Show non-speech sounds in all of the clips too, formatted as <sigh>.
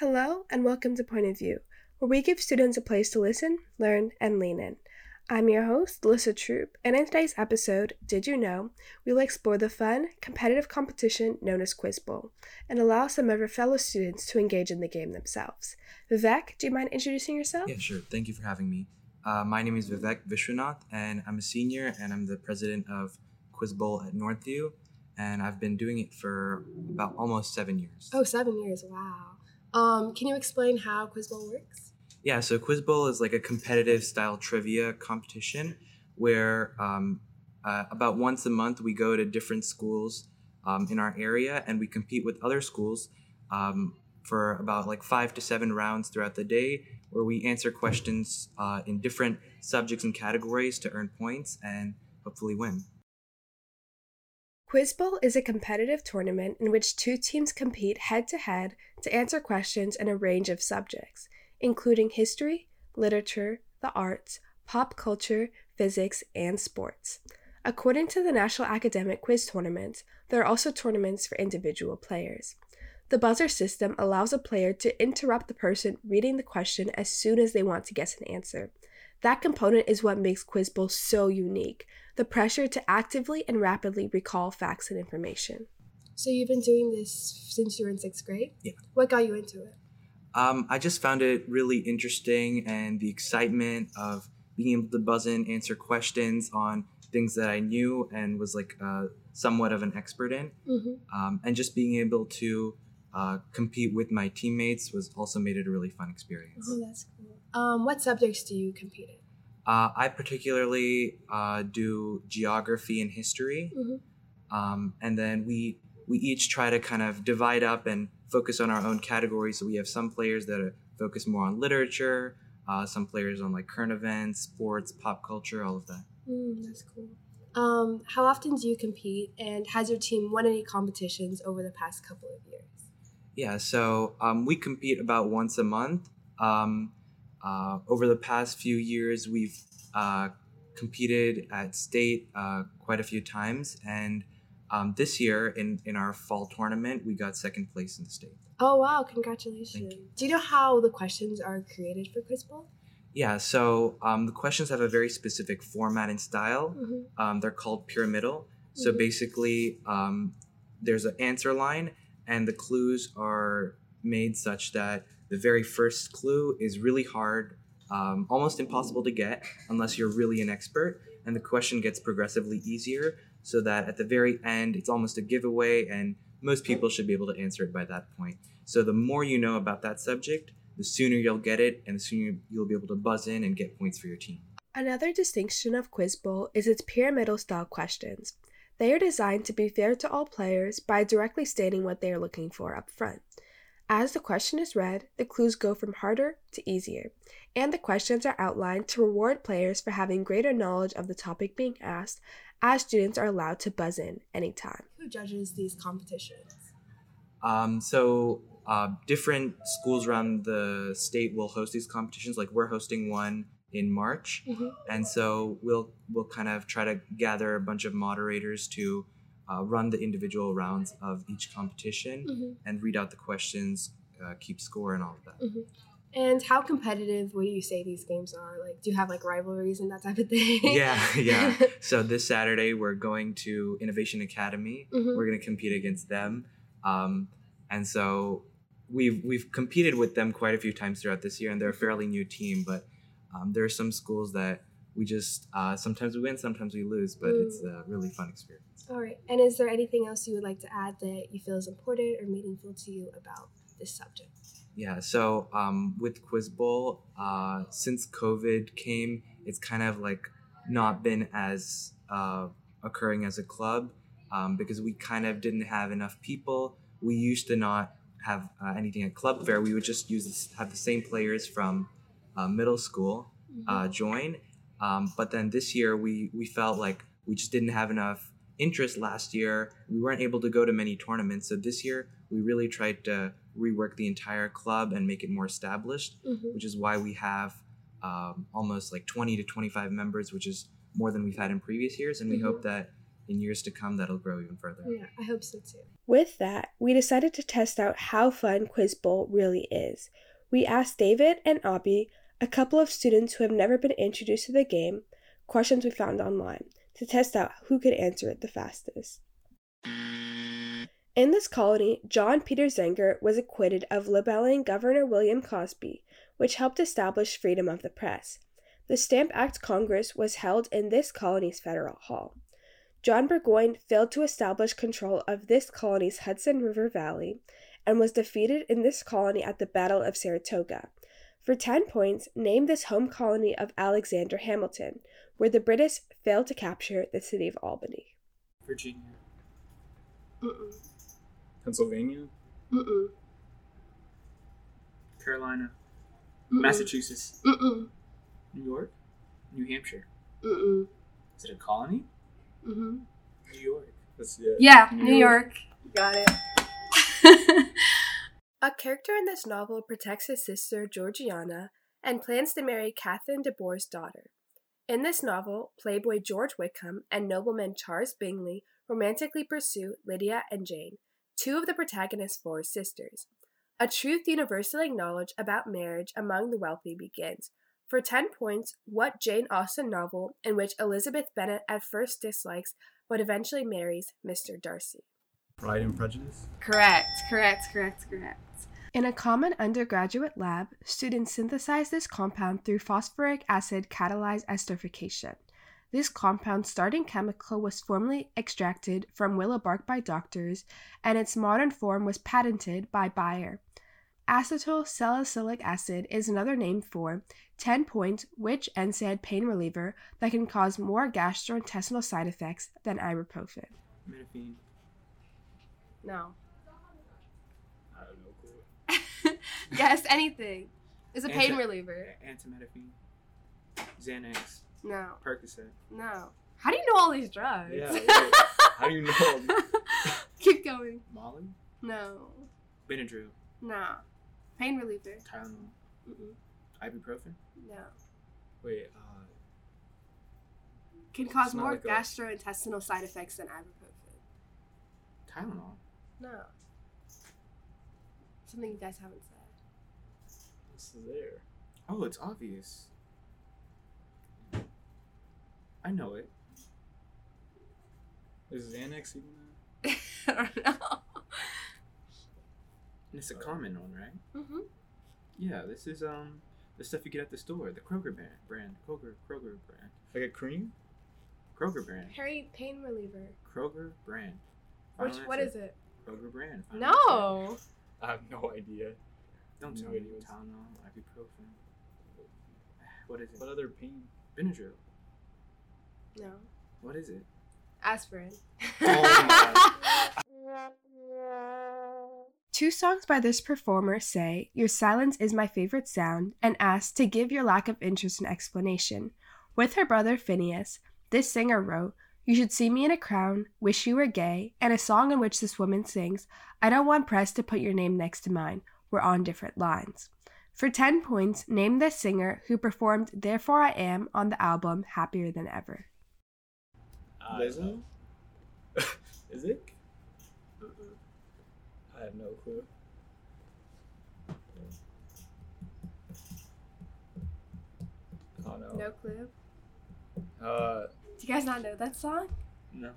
Hello, and welcome to Point of View, where we give students a place to listen, learn, and lean in. I'm your host, Lissa Troop, and in today's episode, Did You Know? we will explore the fun, competitive competition known as Quiz Bowl and allow some of our fellow students to engage in the game themselves. Vivek, do you mind introducing yourself? Yeah, sure. Thank you for having me. Uh, my name is Vivek Vishwanath, and I'm a senior, and I'm the president of Quiz Bowl at Northview, and I've been doing it for about almost seven years. Oh, seven years! Wow. Um, can you explain how Quiz Bowl works? Yeah, so Quiz Bowl is like a competitive style trivia competition where um, uh, about once a month we go to different schools um, in our area and we compete with other schools um, for about like five to seven rounds throughout the day where we answer questions uh, in different subjects and categories to earn points and hopefully win. Quiz Bowl is a competitive tournament in which two teams compete head to head to answer questions in a range of subjects, including history, literature, the arts, pop culture, physics, and sports. According to the National Academic Quiz Tournament, there are also tournaments for individual players. The buzzer system allows a player to interrupt the person reading the question as soon as they want to guess an answer. That component is what makes Quiz Bowl so unique the pressure to actively and rapidly recall facts and information. So, you've been doing this since you were in sixth grade? Yeah. What got you into it? Um, I just found it really interesting and the excitement of being able to buzz in, answer questions on things that I knew and was like uh, somewhat of an expert in. Mm-hmm. Um, and just being able to uh, compete with my teammates was also made it a really fun experience. Oh, that's cool. Um, what subjects do you compete in? Uh, I particularly uh, do geography and history, mm-hmm. um, and then we we each try to kind of divide up and focus on our own categories. So we have some players that are focused more on literature, uh, some players on like current events, sports, pop culture, all of that. Mm, that's cool. Um, how often do you compete, and has your team won any competitions over the past couple of years? Yeah, so um, we compete about once a month. Um, uh, over the past few years, we've uh, competed at state uh, quite a few times, and um, this year in, in our fall tournament, we got second place in the state. Oh wow! Congratulations! You. Do you know how the questions are created for Quiz Bowl? Yeah, so um, the questions have a very specific format and style. Mm-hmm. Um, they're called pyramidal. Mm-hmm. So basically, um, there's an answer line, and the clues are made such that the very first clue is really hard, um, almost impossible to get unless you're really an expert, and the question gets progressively easier so that at the very end it's almost a giveaway and most people should be able to answer it by that point. So the more you know about that subject, the sooner you'll get it and the sooner you'll be able to buzz in and get points for your team. Another distinction of Quiz Bowl is its pyramidal style questions. They are designed to be fair to all players by directly stating what they are looking for up front. As the question is read, the clues go from harder to easier, and the questions are outlined to reward players for having greater knowledge of the topic being asked, as students are allowed to buzz in anytime. Who judges these competitions? Um, so, uh, different schools around the state will host these competitions. Like, we're hosting one in March, mm-hmm. and so we'll we'll kind of try to gather a bunch of moderators to uh, run the individual rounds of each competition mm-hmm. and read out the questions, uh, keep score, and all of that. Mm-hmm. And how competitive would you say these games are? Like, do you have like rivalries and that type of thing? <laughs> yeah, yeah. <laughs> So this Saturday we're going to Innovation Academy. Mm-hmm. We're going to compete against them, um, and so we've we've competed with them quite a few times throughout this year, and they're a fairly new team, but um, there are some schools that we just uh, sometimes we win, sometimes we lose, but mm. it's a really fun experience. All right. And is there anything else you would like to add that you feel is important or meaningful to you about this subject? Yeah. So um, with Quiz Bowl, uh, since COVID came, it's kind of like not been as uh, occurring as a club um, because we kind of didn't have enough people. We used to not have uh, anything at club fair. We would just use this, have the same players from uh, middle school uh, mm-hmm. join. Um, but then this year we we felt like we just didn't have enough interest last year. We weren't able to go to many tournaments. So this year, we really tried to rework the entire club and make it more established, mm-hmm. which is why we have um, almost like 20 to 25 members, which is more than we've had in previous years. And we mm-hmm. hope that in years to come that'll grow even further. Yeah, I hope so too. With that, we decided to test out how fun Quiz Bowl really is. We asked David and Abby, a couple of students who have never been introduced to the game, questions we found online to test out who could answer it the fastest. In this colony, John Peter Zenger was acquitted of libeling Governor William Cosby, which helped establish freedom of the press. The Stamp Act Congress was held in this colony's federal hall. John Burgoyne failed to establish control of this colony's Hudson River Valley and was defeated in this colony at the Battle of Saratoga. For 10 points, name this home colony of Alexander Hamilton, where the British failed to capture the city of Albany. Virginia. Mm-mm. Pennsylvania. Mm-mm. Carolina. Mm-mm. Massachusetts. Mm-mm. New York. New Hampshire. Mm-mm. Is it a colony? Mm-hmm. New York. That's, Yeah, New, York. Got it. <laughs> A character in this novel protects his sister Georgiana and plans to marry Catherine de Bourgh's daughter. In this novel, Playboy George Wickham and nobleman Charles Bingley romantically pursue Lydia and Jane, two of the protagonist's four sisters. A truth universally acknowledged about marriage among the wealthy begins. For 10 points, what Jane Austen novel in which Elizabeth Bennet at first dislikes but eventually marries Mr. Darcy? Pride and Prejudice. Correct, correct, correct, correct. In a common undergraduate lab, students synthesize this compound through phosphoric acid catalyzed esterification. This compound starting chemical was formerly extracted from willow bark by doctors, and its modern form was patented by Bayer. Acetyl salicylic acid is another name for 10 point which NSAID pain reliever that can cause more gastrointestinal side effects than ibuprofen. Metafine. No. I have no <laughs> Guess anything. It's a pain reliever. Antimetafine. Xanax. No. Percocet. No. How do you know all these drugs? Yeah, <laughs> wait. How do you know? <laughs> Keep going. Molly. No. Benadryl. No. Pain reliever. Tylenol. Mm-mm. Ibuprofen. No. Wait. Uh, Can cause more like a- gastrointestinal side effects than ibuprofen. Tylenol. No. Something you guys haven't said. What's there? Oh, it's obvious. I know it. Is Xanax even that? <laughs> I don't know. And it's a common one, right? Mm-hmm. Yeah, this is um the stuff you get at the store, the Kroger brand, brand, Kroger, Kroger brand, like a cream. Kroger brand, Harry pain reliever. Kroger brand. Which Final what answer. is it? Kroger brand. final answer. No. I have no idea. Don't No tell me. idea what's- Tylenol, ibuprofen. <sighs> What is it? What other pain? Benadryl. No. What is it? Aspirin. Oh <laughs> Two songs by this performer say, Your silence is my favorite sound, and ask to give your lack of interest an explanation. With her brother Phineas, this singer wrote, You should see me in a crown, wish you were gay, and a song in which this woman sings, I don't want press to put your name next to mine. We're on different lines. For 10 points, name the singer who performed Therefore I Am on the album Happier Than Ever. I Lizzo? <laughs> Is it? I have no clue. Oh no. clue. Uh, Do you guys not know that song? no.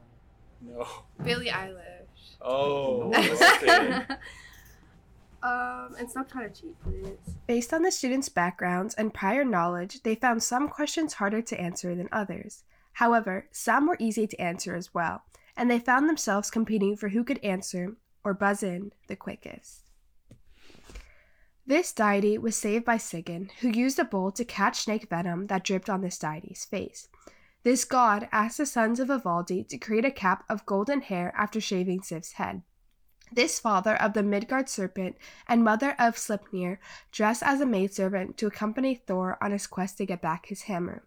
no. Billie Eilish. Oh. <laughs> Um, and stop trying to cheat, please. Based on the students' backgrounds and prior knowledge, they found some questions harder to answer than others. However, some were easy to answer as well, and they found themselves competing for who could answer or buzz in the quickest. This deity was saved by Sigyn, who used a bowl to catch snake venom that dripped on this deity's face. This god asked the sons of Ivaldi to create a cap of golden hair after shaving Sif's head. This father of the Midgard serpent and mother of Sleipnir dressed as a maidservant to accompany Thor on his quest to get back his hammer.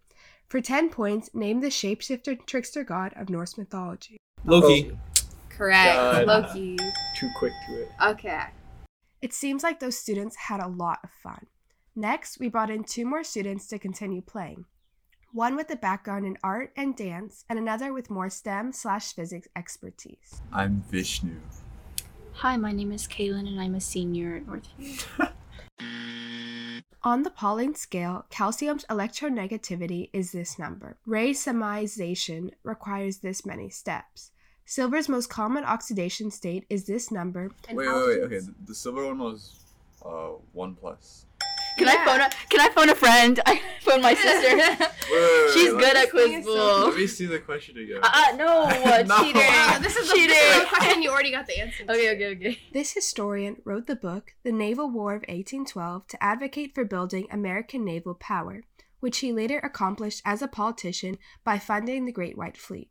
For 10 points, name the shapeshifter trickster god of Norse mythology. Loki. Correct. God. Loki. Too quick to it. Okay. It seems like those students had a lot of fun. Next, we brought in two more students to continue playing. one with a background in art and dance, and another with more STEM slash physics expertise. I'm Vishnu. Hi, my name is Kaylin and I'm a senior at Northview. <laughs> On the Pauling scale, calcium's electronegativity is this number. Racemization requires this many steps. Silver's most common oxidation state is this number. Wait, wait, wait. Okay, the, the silver one was uh one plus. Can I phone a Can I phone a friend? <laughs> I phone my sister. <laughs> Wait, wait, wait, She's let- good at This thing is so Quizbowl. Let me see the question again. Uh, uh, no, <laughs> what No. cheater? Wow, this is the, cheater. this is the question you already got the answer. to. Okay, okay, okay. This historian wrote the book The Naval War of 1812 to advocate for building American naval power, which he later accomplished as a politician by funding the Great White Fleet.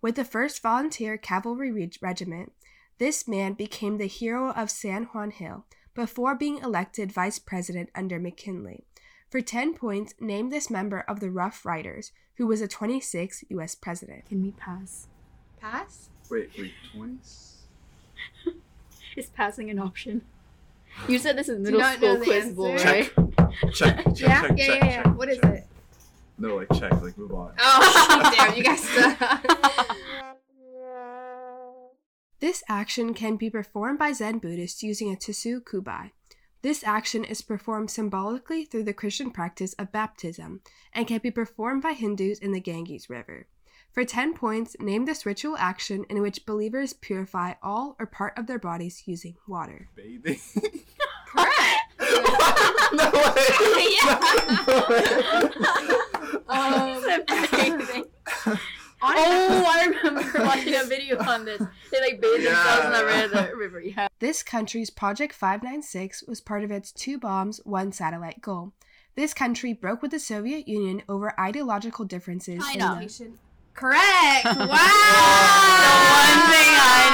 With the 1st Volunteer Cavalry Reg- Regiment, this man became the hero of San Juan Hill before being elected vice president under McKinley. For 10 points, name this member of the Rough Riders, who was a 26th U.S. president. Can we pass? Pass? Wait, wait, twenties. <laughs> Is passing an option? You said this is Do middle not school know the Quizbowl, answer. right? Check, check, check, Yeah, check, yeah, check, yeah, yeah. check, What is check. it? No, like check, like move on. Oh, <laughs> damn, you guys <laughs> suck. This action can be performed by Zen Buddhists using a tsukubai. This action is performed symbolically through the Christian practice of baptism and can be performed by Hindus in the Ganges River. For 10 points, name this ritual action in which believers purify all or part of their bodies using water. Bathing. Correct. <laughs> no way. <laughs> Yeah. <laughs> Um, oh, I remember <laughs> watching a video on this. They like bathe themselves in the Yeah. river. river. Yeah. This country's Project 596 was part of its two bombs, one satellite goal. This country broke with the Soviet Union over ideological differences. in China. the- Correct. <laughs> Wow. The one thing I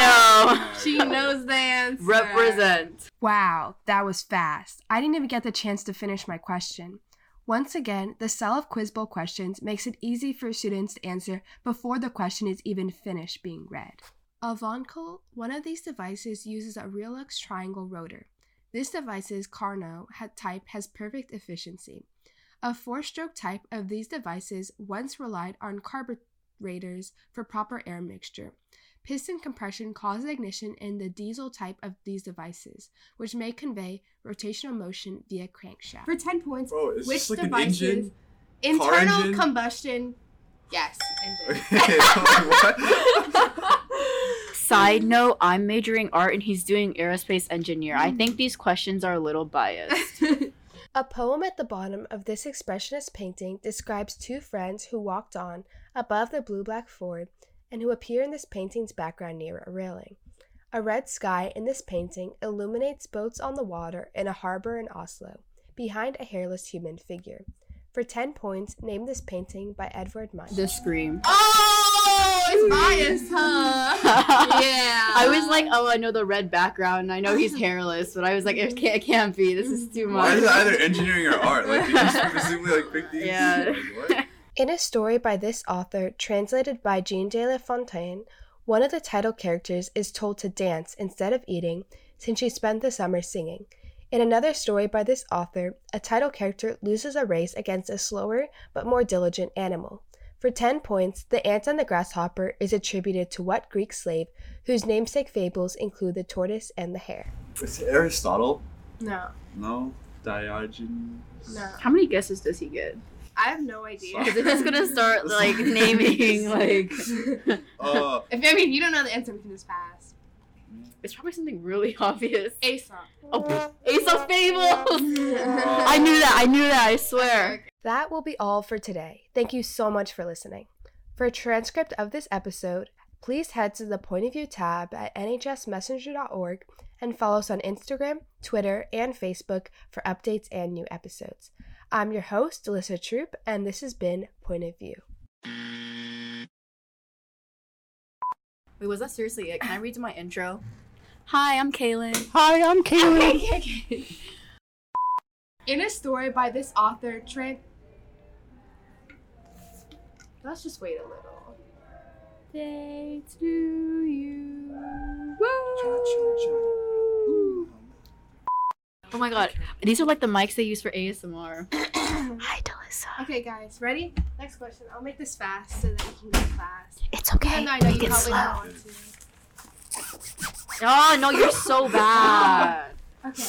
know. She knows the answer. Represent. Wow, that was fast. I didn't even get the chance to finish my question. Once again, the cell of Quiz Bowl questions makes it easy for students to answer before the question is even finished being read. A Wankel, one of these devices uses a Reuleaux triangle rotor. This device's Carnot type has perfect efficiency. A four-stroke type of these devices once relied on carburetors for proper air mixture. Piston compression causes ignition in the diesel type of these devices, which may convey rotational motion via crankshaft. For 10 points, Bro, it's which just like an devices? engine. Internal engine? combustion. Yes, engine. <laughs> Okay. <laughs> Side note, I'm majoring art and he's doing aerospace engineer. I think these questions are a little biased. <laughs> A poem at the bottom of this expressionist painting describes two friends who walked on above the blue black fjord and who appear in this painting's background near a railing. A red sky in this painting illuminates boats on the water in a harbor in Oslo, behind a hairless human figure. For 10 points, name this painting by Edvard Munch. the scream. oh, it's biased, huh? <laughs> Yeah. I was like, oh, I know the red background. and I know he's <laughs> hairless, but I was like, it can't, it can't be. This is too Why much. is it either engineering or art? Like, you just <laughs> specifically like pick these. Yeah. Like, what? In a story by this author, translated by Jean de La Fontaine, one of the title characters is told to dance instead of eating since she spent the summer singing. In another story by this author, a title character loses a race against a slower but more diligent animal. For 10 points, the ant and the grasshopper is attributed to what Greek slave whose namesake fables include the tortoise and the hare? Is it Aristotle? No, No. Diogenes. no. How many guesses does he get? I have no idea. Because if it's gonna start <laughs> like naming, like <laughs> Uh, If I mean, you don't know the answer, we can just pass. it's probably something really <laughs> obvious. Aesop. Oh, Ace of Fables. I knew that. I knew that. I swear. That will be all for today. Thank you so much for listening. For a transcript of this episode, please head to the Point of View tab at nhsmessenger.org and follow us on Instagram, Twitter, and Facebook for updates and new episodes. I'm your host, Alyssa Troop, and this has been Point of View. Wait, was that seriously it? Can I read my intro? Hi, I'm Kaylin. Hi, I'm Kaylee. <laughs> In a story by this author, Trent. Let's just wait a little. Thanks to you. Oh my god, these are like the mics they use for ASMR. <coughs> Hi, Delissa. Okay, guys, ready? Next question. I'll make this fast so that we can go fast. It's okay. Even though I know Make you it probably slow. don't want to. Oh no, you're so bad. Okay.